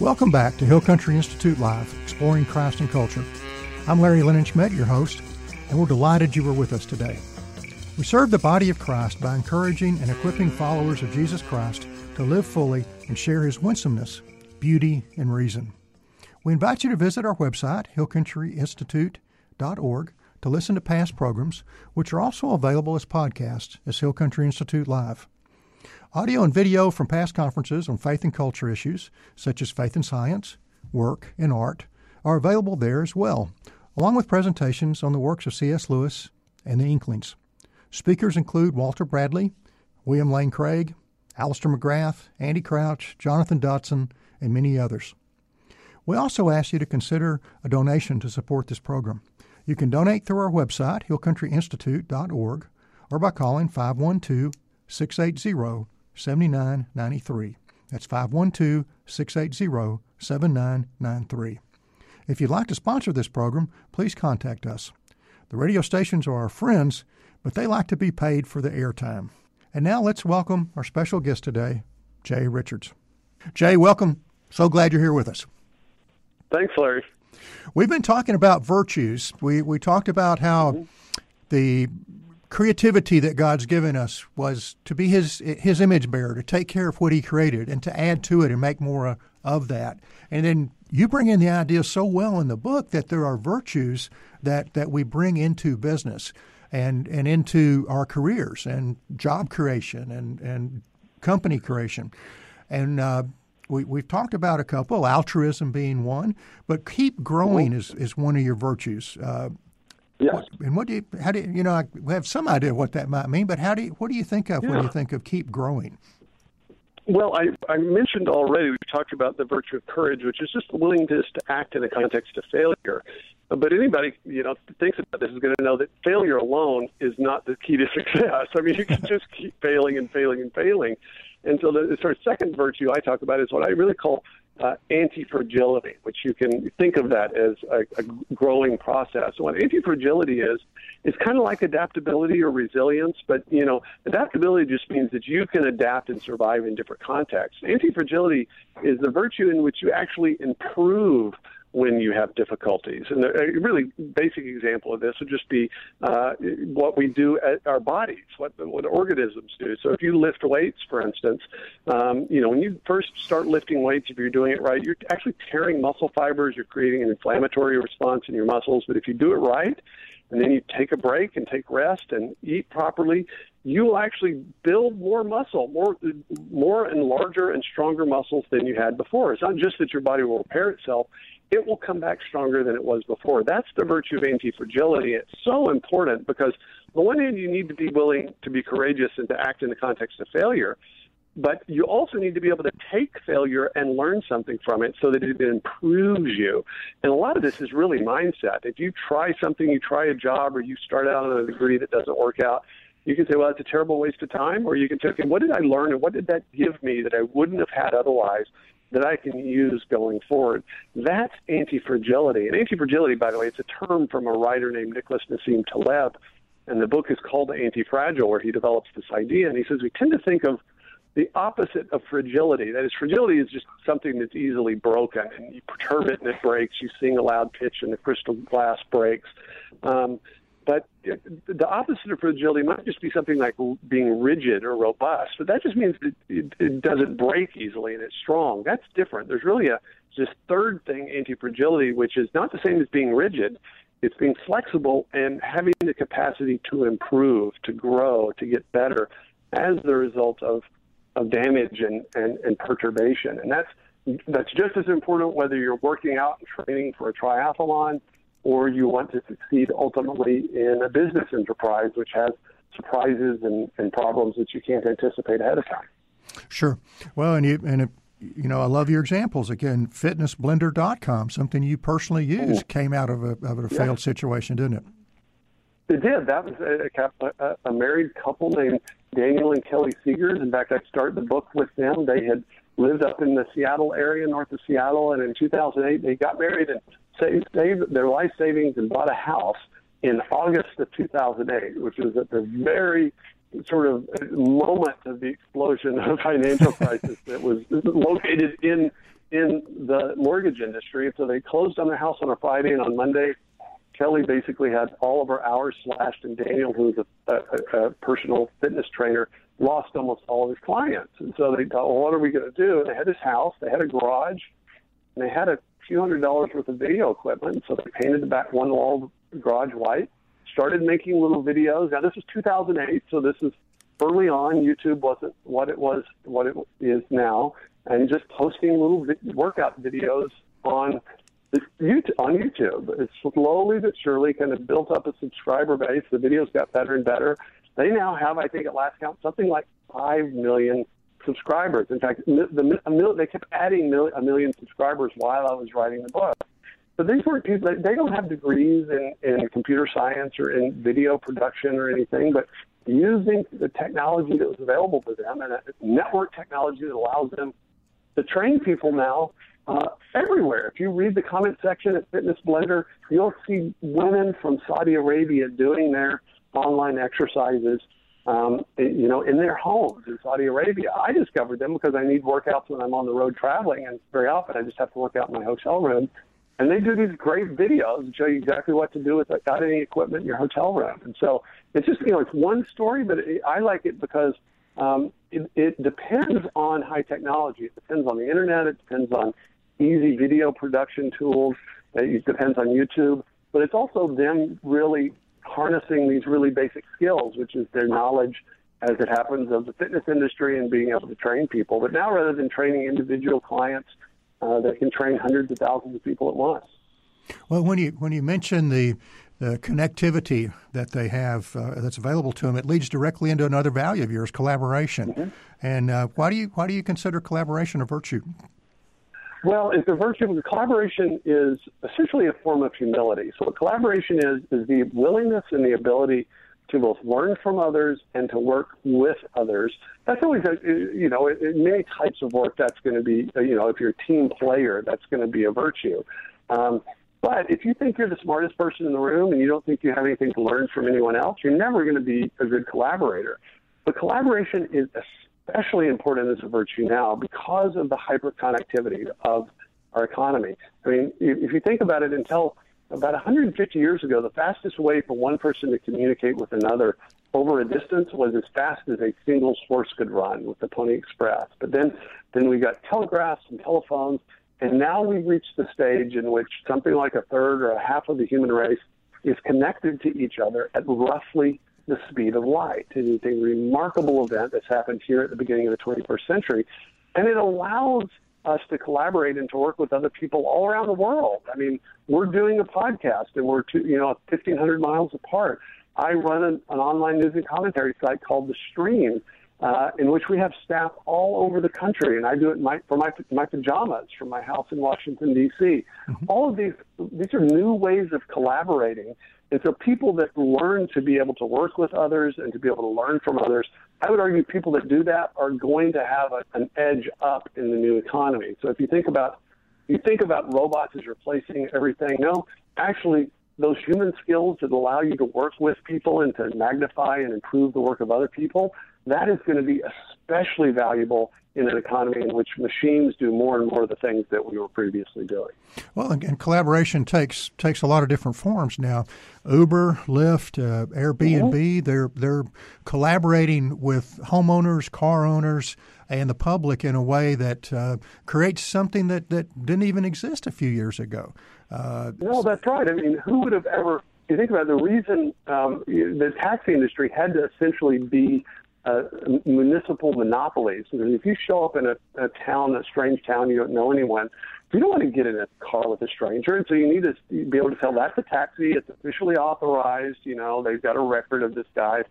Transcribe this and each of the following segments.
Welcome back to Hill Country Institute Live, exploring Christ and culture. I'm Larry Schmidt, your host, and we're delighted you were with us today. We serve the body of Christ by encouraging and equipping followers of Jesus Christ to live fully and share his winsomeness, beauty, and reason. We invite you to visit our website, hillcountryinstitute.org, to listen to past programs, which are also available as podcasts as Hill Country Institute Live. Audio and video from past conferences on faith and culture issues, such as faith and science, work, and art, are available there as well, along with presentations on the works of C.S. Lewis and the Inklings. Speakers include Walter Bradley, William Lane Craig, Alister McGrath, Andy Crouch, Jonathan Dodson, and many others. We also ask you to consider a donation to support this program. You can donate through our website, hillcountryinstitute.org, or by calling 512 680 7993. That's 512 680 7993. If you'd like to sponsor this program, please contact us. The radio stations are our friends, but they like to be paid for the airtime. And now let's welcome our special guest today, Jay Richards. Jay, welcome. So glad you're here with us. Thanks, Larry. We've been talking about virtues. We we talked about how mm-hmm. the creativity that God's given us was to be his his image bearer, to take care of what he created and to add to it and make more of that. And then you bring in the idea so well in the book that there are virtues that that we bring into business and and into our careers and job creation and and company creation. And uh, we, we've talked about a couple, altruism being one, but keep growing is, is one of your virtues. Uh, Yes. And what do you, how do you, you know, I have some idea what that might mean, but how do you, what do you think of yeah. when you think of keep growing? Well, I, I mentioned already, we talked about the virtue of courage, which is just willingness to act in the context of failure. But anybody, you know, thinks about this is going to know that failure alone is not the key to success. I mean, you can just keep failing and failing and failing. And so the sort of second virtue I talk about is what I really call uh, anti-fragility, which you can think of that as a, a growing process. What anti-fragility is, is kind of like adaptability or resilience, but you know, adaptability just means that you can adapt and survive in different contexts. Anti-fragility is the virtue in which you actually improve when you have difficulties. And a really basic example of this would just be uh, what we do at our bodies, what, what organisms do. So if you lift weights, for instance, um, you know, when you first start lifting weights, if you're doing it right, you're actually tearing muscle fibers, you're creating an inflammatory response in your muscles. But if you do it right, and then you take a break and take rest and eat properly, you will actually build more muscle, more, more and larger and stronger muscles than you had before. It's not just that your body will repair itself; it will come back stronger than it was before. That's the virtue of anti-fragility. It's so important because on the one hand, you need to be willing to be courageous and to act in the context of failure, but you also need to be able to take failure and learn something from it so that it improves you. And a lot of this is really mindset. If you try something, you try a job, or you start out on a degree that doesn't work out, you can say, well, it's a terrible waste of time, or you can say, okay, what did I learn and what did that give me that I wouldn't have had otherwise? That I can use going forward. That's anti-fragility. And anti-fragility, by the way, it's a term from a writer named Nicholas Nassim Taleb, and the book is called Anti-Fragile, where he develops this idea. And he says we tend to think of the opposite of fragility. That is, fragility is just something that's easily broken, and you perturb it and it breaks. You sing a loud pitch and the crystal glass breaks. Um, but the opposite of fragility might just be something like being rigid or robust, but that just means that it, it doesn't break easily and it's strong. That's different. There's really a this third thing, anti-fragility, which is not the same as being rigid. It's being flexible and having the capacity to improve, to grow, to get better as the result of of damage and, and, and perturbation. And that's that's just as important whether you're working out and training for a triathlon or you want to succeed ultimately in a business enterprise which has surprises and, and problems that you can't anticipate ahead of time. Sure. Well, and you, and it, you know, I love your examples. Again, fitnessblender.com, something you personally mm. used, came out of a, of a failed yeah. situation, didn't it? It did. That was a, a, a married couple named Daniel and Kelly Segars. In fact, I started the book with them. They had lived up in the Seattle area, north of Seattle, and in 2008 they got married and saved, saved their life savings and bought a house in August of 2008, which was at the very sort of moment of the explosion of financial crisis that was located in in the mortgage industry. So they closed on their house on a Friday, and on Monday, Kelly basically had all of her hours slashed, and Daniel, who's a, a, a personal fitness trainer, lost almost all of his clients. And so they thought, well, what are we going to do? And they had this house, they had a garage, and they had a few hundred dollars worth of video equipment. So they painted the back one wall garage white, started making little videos. Now this was 2008, so this is early on. YouTube wasn't what it was, what it is now, and just posting little vi- workout videos on YouTube, on YouTube. It's slowly but surely kind of built up a subscriber base. The videos got better and better. They now have, I think, at last count, something like five million subscribers. In fact, the, the, they kept adding mil, a million subscribers while I was writing the book. So these weren't people, they don't have degrees in, in computer science or in video production or anything, but using the technology that was available to them and a network technology that allows them to train people now uh, everywhere. If you read the comment section at Fitness Blender, you'll see women from Saudi Arabia doing their online exercises, um, you know, in their homes in Saudi Arabia. I discovered them because I need workouts when I'm on the road traveling, and very often I just have to work out in my hotel room. And they do these great videos and show you exactly what to do with without any equipment in your hotel room. And so it's just, you know, it's one story, but it, I like it because um, it, it depends on high technology. It depends on the internet. It depends on easy video production tools. It depends on YouTube. But it's also them really harnessing these really basic skills, which is their knowledge, as it happens, of the fitness industry and being able to train people. But now, rather than training individual clients, uh, they can train hundreds of thousands of people at once. Well, when you when you mention the the connectivity that they have uh, that's available to them, it leads directly into another value of yours, collaboration. Mm-hmm. And uh, why do you why do you consider collaboration a virtue? Well, it's a virtue. Collaboration is essentially a form of humility. So, what collaboration is is the willingness and the ability to both learn from others and to work with others. That's always, a, you know, in many types of work, that's going to be, you know, if you're a team player, that's going to be a virtue. Um, but if you think you're the smartest person in the room and you don't think you have anything to learn from anyone else, you're never going to be a good collaborator. But collaboration is especially important as a virtue now because of the hyperconnectivity of our economy. I mean, if you think about it, until about 150 years ago, the fastest way for one person to communicate with another over a distance was as fast as a single horse could run with the Pony Express. But then, then we got telegraphs and telephones, and now we've reached the stage in which something like a third or a half of the human race is connected to each other at roughly the speed of light. It is a remarkable event that's happened here at the beginning of the 21st century, and it allows us to collaborate and to work with other people all around the world. I mean, we're doing a podcast and we're two, you know 1,500 miles apart. I run an, an online news and commentary site called The Stream, uh, in which we have staff all over the country, and I do it my, for my my pajamas from my house in Washington D.C. Mm-hmm. All of these these are new ways of collaborating and so people that learn to be able to work with others and to be able to learn from others, I would argue people that do that are going to have a, an edge up in the new economy. So if you think about you think about robots as replacing everything, no, actually those human skills that allow you to work with people and to magnify and improve the work of other people, that is going to be especially valuable in an economy in which machines do more and more of the things that we were previously doing. Well, and, collaboration takes takes a lot of different forms now. Uber, Lyft, uh, Airbnb, mm-hmm. they're they're collaborating with homeowners, car owners, and the public in a way that uh, creates something that, that didn't even exist a few years ago. Uh, no, that's right. I mean, who would have ever? You think about it, the reason um, the taxi industry had to essentially be uh, municipal monopolies. If you show up in a, a town, a strange town, you don't know anyone, you don't want to get in a car with a stranger, and so you need to be able to tell that's a taxi. It's officially authorized. You know, they've got a record of this guy,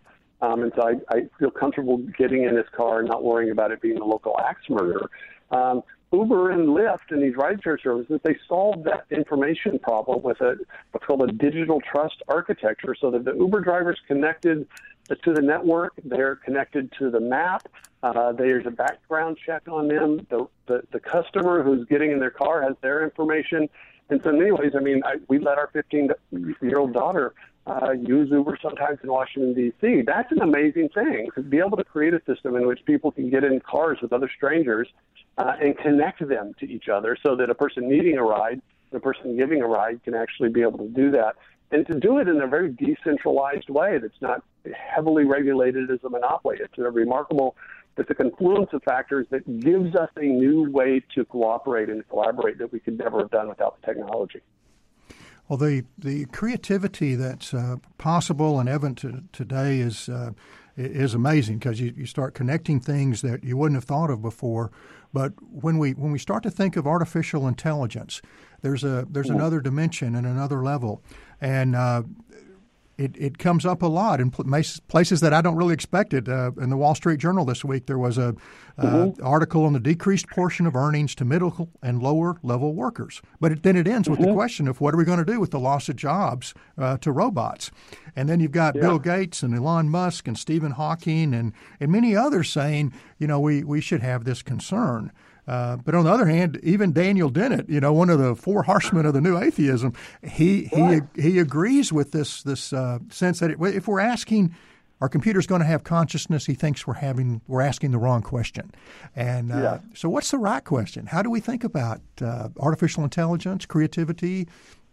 um, and so I, I feel comfortable getting in this car and not worrying about it being a local axe murderer. Um, Uber and Lyft and these rideshare services, they solved that information problem with a what's called a digital trust architecture, so that the Uber drivers connected to the network. They're connected to the map. Uh, there's a background check on them. The, the, the customer who's getting in their car has their information. And so, in many ways, I mean, I, we let our 15 year old daughter uh, use Uber sometimes in Washington, D.C. That's an amazing thing to be able to create a system in which people can get in cars with other strangers uh, and connect them to each other so that a person needing a ride, the person giving a ride can actually be able to do that. And to do it in a very decentralized way that's not heavily regulated as a monopoly. It's a remarkable, it's a confluence of factors that gives us a new way to cooperate and collaborate that we could never have done without the technology. Well, the, the creativity that's uh, possible and evident to, today is uh, is amazing because you, you start connecting things that you wouldn't have thought of before. But when we when we start to think of artificial intelligence, there's a there's another dimension and another level, and uh, it, it comes up a lot in places that I don't really expect it. Uh, in the Wall Street Journal this week, there was a uh, mm-hmm. article on the decreased portion of earnings to middle and lower level workers. But it, then it ends mm-hmm. with the mm-hmm. question of what are we going to do with the loss of jobs uh, to robots? And then you've got yeah. Bill Gates and Elon Musk and Stephen Hawking and, and many others saying, you know, we, we should have this concern. Uh, but on the other hand, even Daniel Dennett, you know, one of the four horsemen of the new atheism, he he he agrees with this this uh, sense that it, if we're asking, our computer's going to have consciousness? He thinks we're having we're asking the wrong question. And uh, yeah. so, what's the right question? How do we think about uh, artificial intelligence, creativity,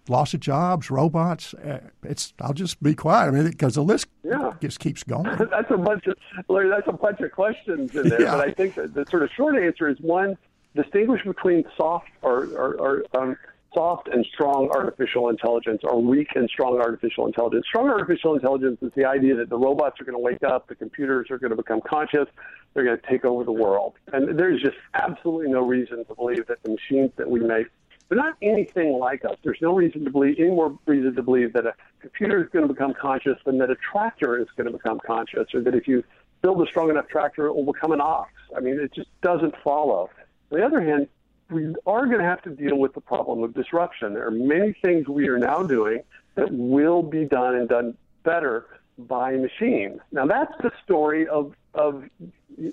loss of jobs, robots. Uh, it's I'll just be quiet. I mean, because the list yeah. just keeps going. that's a bunch of. That's a bunch of questions in there. Yeah. But I think that the sort of short answer is one: distinguish between soft or, or, or um, soft and strong artificial intelligence, or weak and strong artificial intelligence. Strong artificial intelligence is the idea that the robots are going to wake up, the computers are going to become conscious, they're going to take over the world, and there's just absolutely no reason to believe that the machines that we make they're not anything like us. There's no reason to believe, any more reason to believe that a computer is going to become conscious than that a tractor is going to become conscious, or that if you build a strong enough tractor, it will become an ox. I mean, it just doesn't follow. On the other hand, we are going to have to deal with the problem of disruption. There are many things we are now doing that will be done and done better by machines. Now, that's the story of, of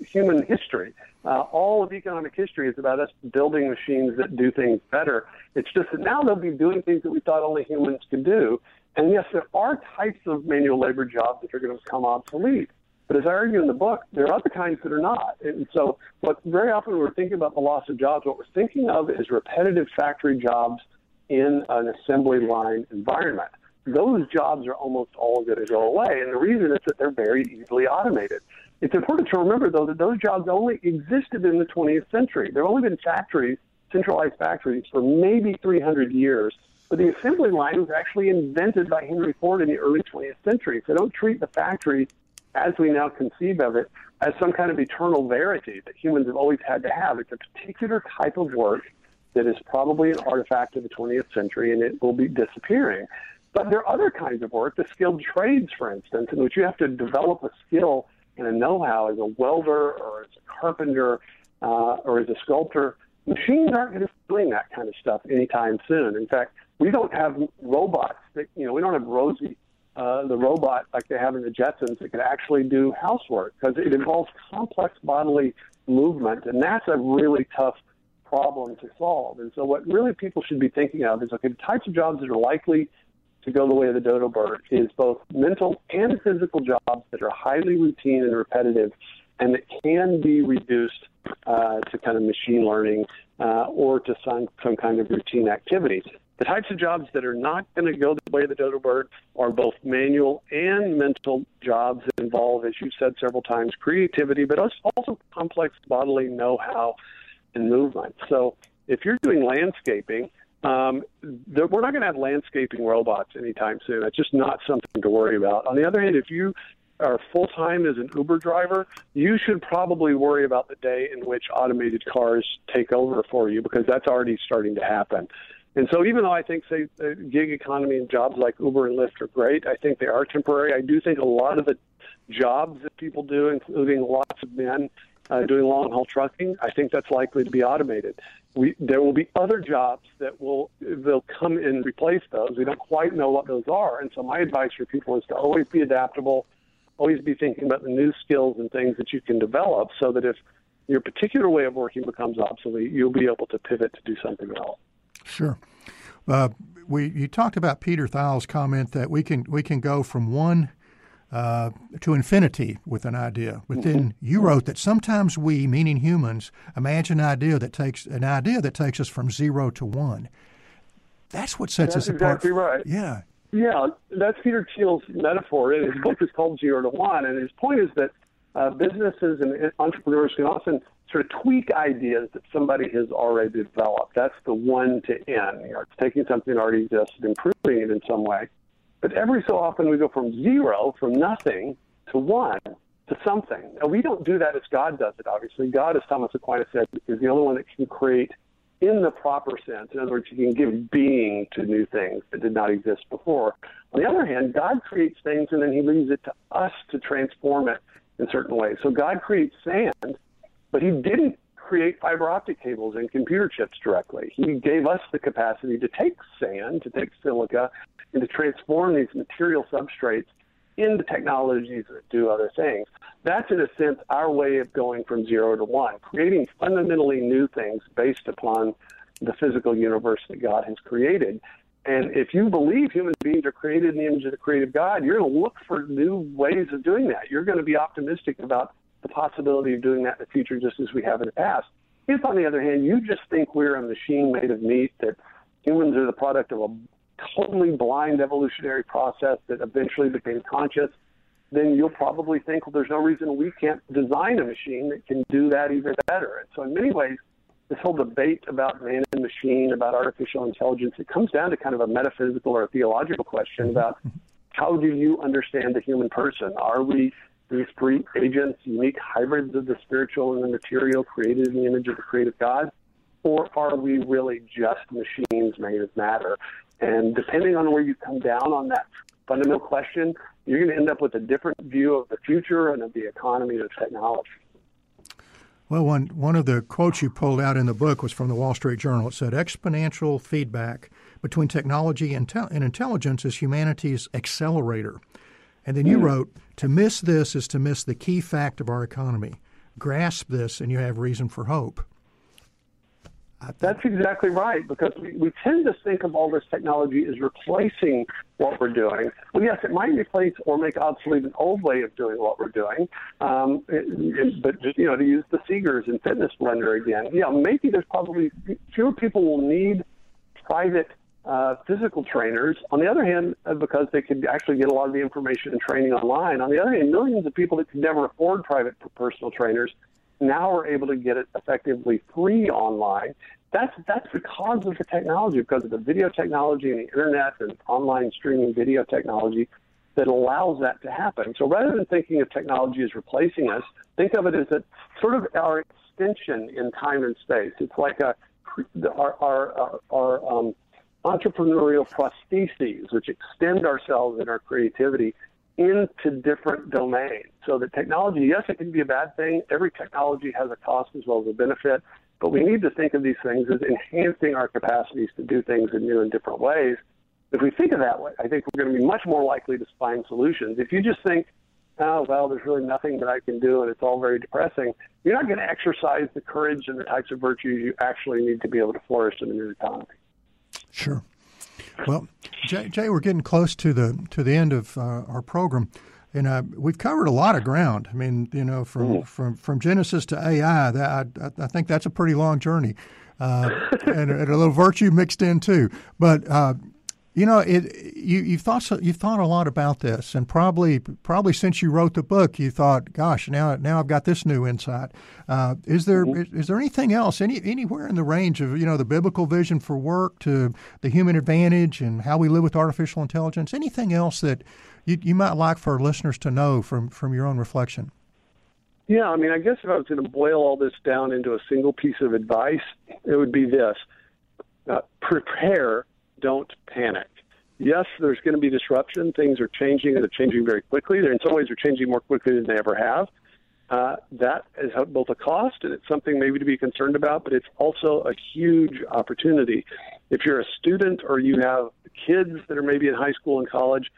human history. Uh, all of economic history is about us building machines that do things better. It's just that now they'll be doing things that we thought only humans could do. And yes, there are types of manual labor jobs that are going to become obsolete. But as I argue in the book, there are other kinds that are not. And so, what very often when we're thinking about the loss of jobs, what we're thinking of is repetitive factory jobs in an assembly line environment. Those jobs are almost all going to go away. And the reason is that they're very easily automated. It's important to remember, though, that those jobs only existed in the 20th century. There have only been factories, centralized factories, for maybe 300 years. But the assembly line was actually invented by Henry Ford in the early 20th century. So don't treat the factory as we now conceive of it as some kind of eternal verity that humans have always had to have. It's a particular type of work that is probably an artifact of the 20th century and it will be disappearing. But there are other kinds of work, the skilled trades, for instance, in which you have to develop a skill and a know-how as a welder or as a carpenter uh, or as a sculptor. Machines aren't going to be doing that kind of stuff anytime soon. In fact, we don't have robots that you know we don't have Rosie, uh, the robot like they have in the Jetsons that can actually do housework because it involves complex bodily movement, and that's a really tough problem to solve. And so, what really people should be thinking of is okay, the types of jobs that are likely to go the way of the dodo bird is both mental and physical jobs that are highly routine and repetitive and it can be reduced uh, to kind of machine learning uh, or to some, some kind of routine activities. The types of jobs that are not going to go the way of the dodo bird are both manual and mental jobs that involve, as you've said several times, creativity, but also complex bodily know how and movement. So if you're doing landscaping, um, we're not going to have landscaping robots anytime soon. That's just not something to worry about. On the other hand, if you are full time as an Uber driver, you should probably worry about the day in which automated cars take over for you because that's already starting to happen. And so, even though I think, say, gig economy and jobs like Uber and Lyft are great, I think they are temporary. I do think a lot of the jobs that people do, including lots of men uh, doing long haul trucking, I think that's likely to be automated we, there will be other jobs that will they'll come and replace those. We don't quite know what those are, and so my advice for people is to always be adaptable, always be thinking about the new skills and things that you can develop, so that if your particular way of working becomes obsolete, you'll be able to pivot to do something else. Sure. Uh, we you talked about Peter Thiel's comment that we can we can go from one uh, to infinity with an idea. But then mm-hmm. you wrote that sometimes we, meaning humans, imagine an idea that takes an idea that takes us from zero to one. That's what sets that's us apart. Exactly right. Yeah. Yeah, that's Peter Thiel's metaphor. His book is called Zero to One, and his point is that uh, businesses and entrepreneurs can often sort of tweak ideas that somebody has already developed. That's the one to N. You know, it's taking something that already exists and improving it in some way. But every so often we go from zero, from nothing, to one, to something. Now, we don't do that as God does it, obviously. God, as Thomas Aquinas said, is the only one that can create in the proper sense. In other words, he can give being to new things that did not exist before. On the other hand, God creates things and then he leaves it to us to transform it in certain ways. So God creates sand, but he didn't create fiber optic cables and computer chips directly. He gave us the capacity to take sand, to take silica, and to transform these material substrates into technologies that do other things. That's, in a sense, our way of going from zero to one, creating fundamentally new things based upon the physical universe that God has created. And if you believe human beings are created in the image of the creative God, you're going to look for new ways of doing that. You're going to be optimistic about the possibility of doing that in the future, just as we have in the past. If, on the other hand, you just think we're a machine made of meat, that humans are the product of a totally blind evolutionary process that eventually became conscious, then you'll probably think, well, there's no reason we can't design a machine that can do that even better. And so, in many ways, this whole debate about man and machine, about artificial intelligence, it comes down to kind of a metaphysical or a theological question about how do you understand the human person? Are we these free agents, unique hybrids of the spiritual and the material created in the image of the creative God? Or are we really just machines made of matter? And depending on where you come down on that fundamental question, you're going to end up with a different view of the future and of the economy and of technology. Well, one, one of the quotes you pulled out in the book was from the Wall Street Journal. It said, Exponential feedback between technology and, te- and intelligence is humanity's accelerator. And then you mm. wrote, To miss this is to miss the key fact of our economy. Grasp this, and you have reason for hope. That's exactly right, because we, we tend to think of all this technology as replacing what we're doing. Well, yes, it might replace or make obsolete an old way of doing what we're doing. Um, it, it, but you know, to use the Segars and Fitness Blender again, yeah, maybe there's probably fewer people will need private uh, physical trainers. On the other hand, uh, because they could actually get a lot of the information and training online. On the other hand, millions of people that could never afford private personal trainers now we're able to get it effectively free online. That's that's because of the technology, because of the video technology and the internet and online streaming video technology that allows that to happen. So rather than thinking of technology as replacing us, think of it as a sort of our extension in time and space. It's like a our our, our um, entrepreneurial prostheses, which extend ourselves and our creativity into different domains. So the technology, yes, it can be a bad thing. Every technology has a cost as well as a benefit, but we need to think of these things as enhancing our capacities to do things in new and different ways. If we think of that way, I think we're going to be much more likely to find solutions. If you just think, oh, well, there's really nothing that I can do and it's all very depressing, you're not going to exercise the courage and the types of virtues you actually need to be able to flourish in the new economy. Sure. Well, Jay, Jay, we're getting close to the to the end of uh, our program, and uh, we've covered a lot of ground. I mean, you know, from mm. from from Genesis to AI, that I, I think that's a pretty long journey, uh, and, and, a little virtue mixed in too. But uh, you know, it you you've thought so, you've thought a lot about this, and probably probably since you wrote the book, you thought, "Gosh, now now I've got this new insight." Uh, is there mm-hmm. is, is, there anything else any anywhere in the range of you know the biblical vision for work to the human advantage and how we live with artificial intelligence? Anything else that you you might like for listeners to know from from your own reflection? Yeah, I mean, I guess if I was going to boil all this down into a single piece of advice, it would be this: uh, prepare don't panic. Yes, there's going to be disruption. Things are changing, and they're changing very quickly. They're in some ways, they're changing more quickly than they ever have. Uh, that is both a cost and it's something maybe to be concerned about, but it's also a huge opportunity. If you're a student or you have kids that are maybe in high school and college,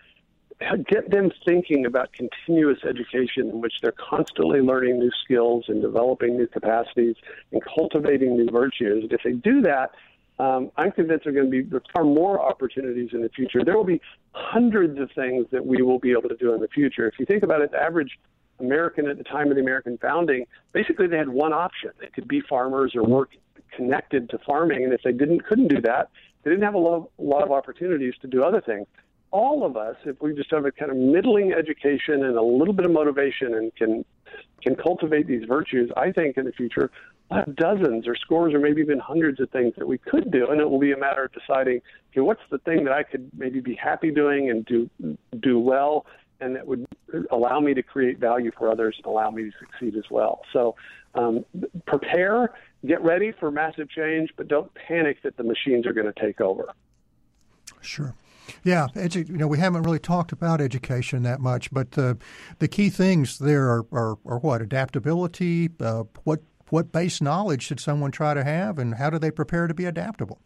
get them thinking about continuous education in which they're constantly learning new skills and developing new capacities and cultivating new virtues. And if they do that, um, I'm convinced there are going to be far more opportunities in the future. There will be hundreds of things that we will be able to do in the future. If you think about it, the average American at the time of the American founding, basically they had one option. They could be farmers or work connected to farming, and if they didn't couldn't do that, they didn't have a a lot of opportunities to do other things. All of us, if we just have a kind of middling education and a little bit of motivation and can can cultivate these virtues, I think in the future have dozens or scores or maybe even hundreds of things that we could do, and it will be a matter of deciding, okay, what's the thing that I could maybe be happy doing and do do well, and that would allow me to create value for others and allow me to succeed as well. So um, prepare get ready for massive change, but don't panic that the machines are going to take over. Sure. Yeah, edu- you know, we haven't really talked about education that much, but the the key things there are, are, are what adaptability. Uh, what what base knowledge should someone try to have, and how do they prepare to be adaptable?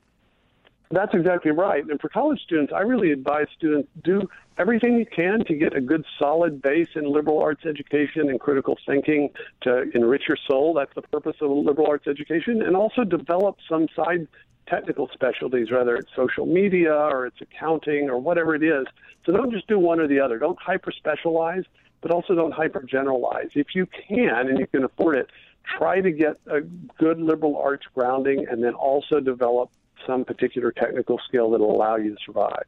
That's exactly right. And for college students, I really advise students do everything you can to get a good solid base in liberal arts education and critical thinking to enrich your soul. That's the purpose of liberal arts education. And also develop some side technical specialties, whether it's social media or it's accounting or whatever it is. So don't just do one or the other. Don't hyper specialize, but also don't hyper generalize. If you can and you can afford it, try to get a good liberal arts grounding and then also develop some particular technical skill that will allow you to survive.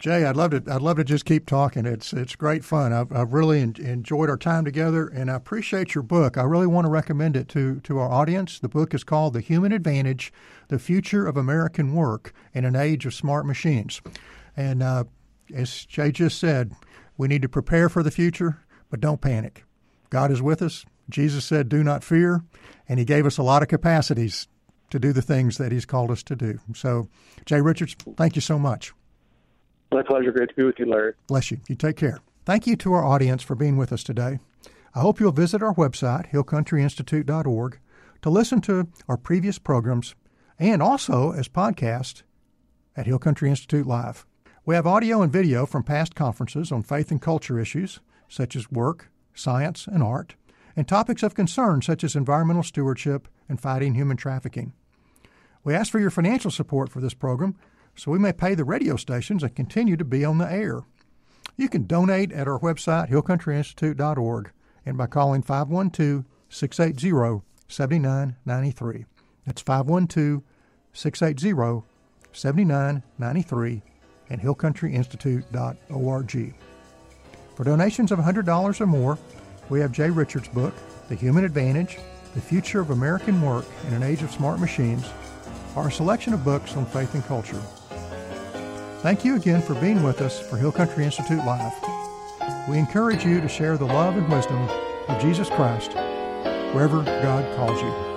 Jay, I'd love to. I'd love to just keep talking. It's it's great fun. I've, I've really en- enjoyed our time together, and I appreciate your book. I really want to recommend it to to our audience. The book is called "The Human Advantage: The Future of American Work in an Age of Smart Machines," and uh, as Jay just said, we need to prepare for the future, but don't panic. God is with us. Jesus said, "Do not fear," and He gave us a lot of capacities to do the things that He's called us to do. So, Jay Richards, thank you so much. My pleasure. Great to be with you, Larry. Bless you. You take care. Thank you to our audience for being with us today. I hope you'll visit our website, hillcountryinstitute.org, to listen to our previous programs and also as podcast at Hill Country Institute Live. We have audio and video from past conferences on faith and culture issues such as work, science, and art, and topics of concern such as environmental stewardship and fighting human trafficking. We ask for your financial support for this program so we may pay the radio stations and continue to be on the air. You can donate at our website, hillcountryinstitute.org, and by calling 512 680 7993. That's 512 680 7993 and hillcountryinstitute.org. For donations of $100 or more, we have Jay Richards' book, The Human Advantage The Future of American Work in an Age of Smart Machines, our selection of books on faith and culture. Thank you again for being with us for Hill Country Institute Live. We encourage you to share the love and wisdom of Jesus Christ wherever God calls you.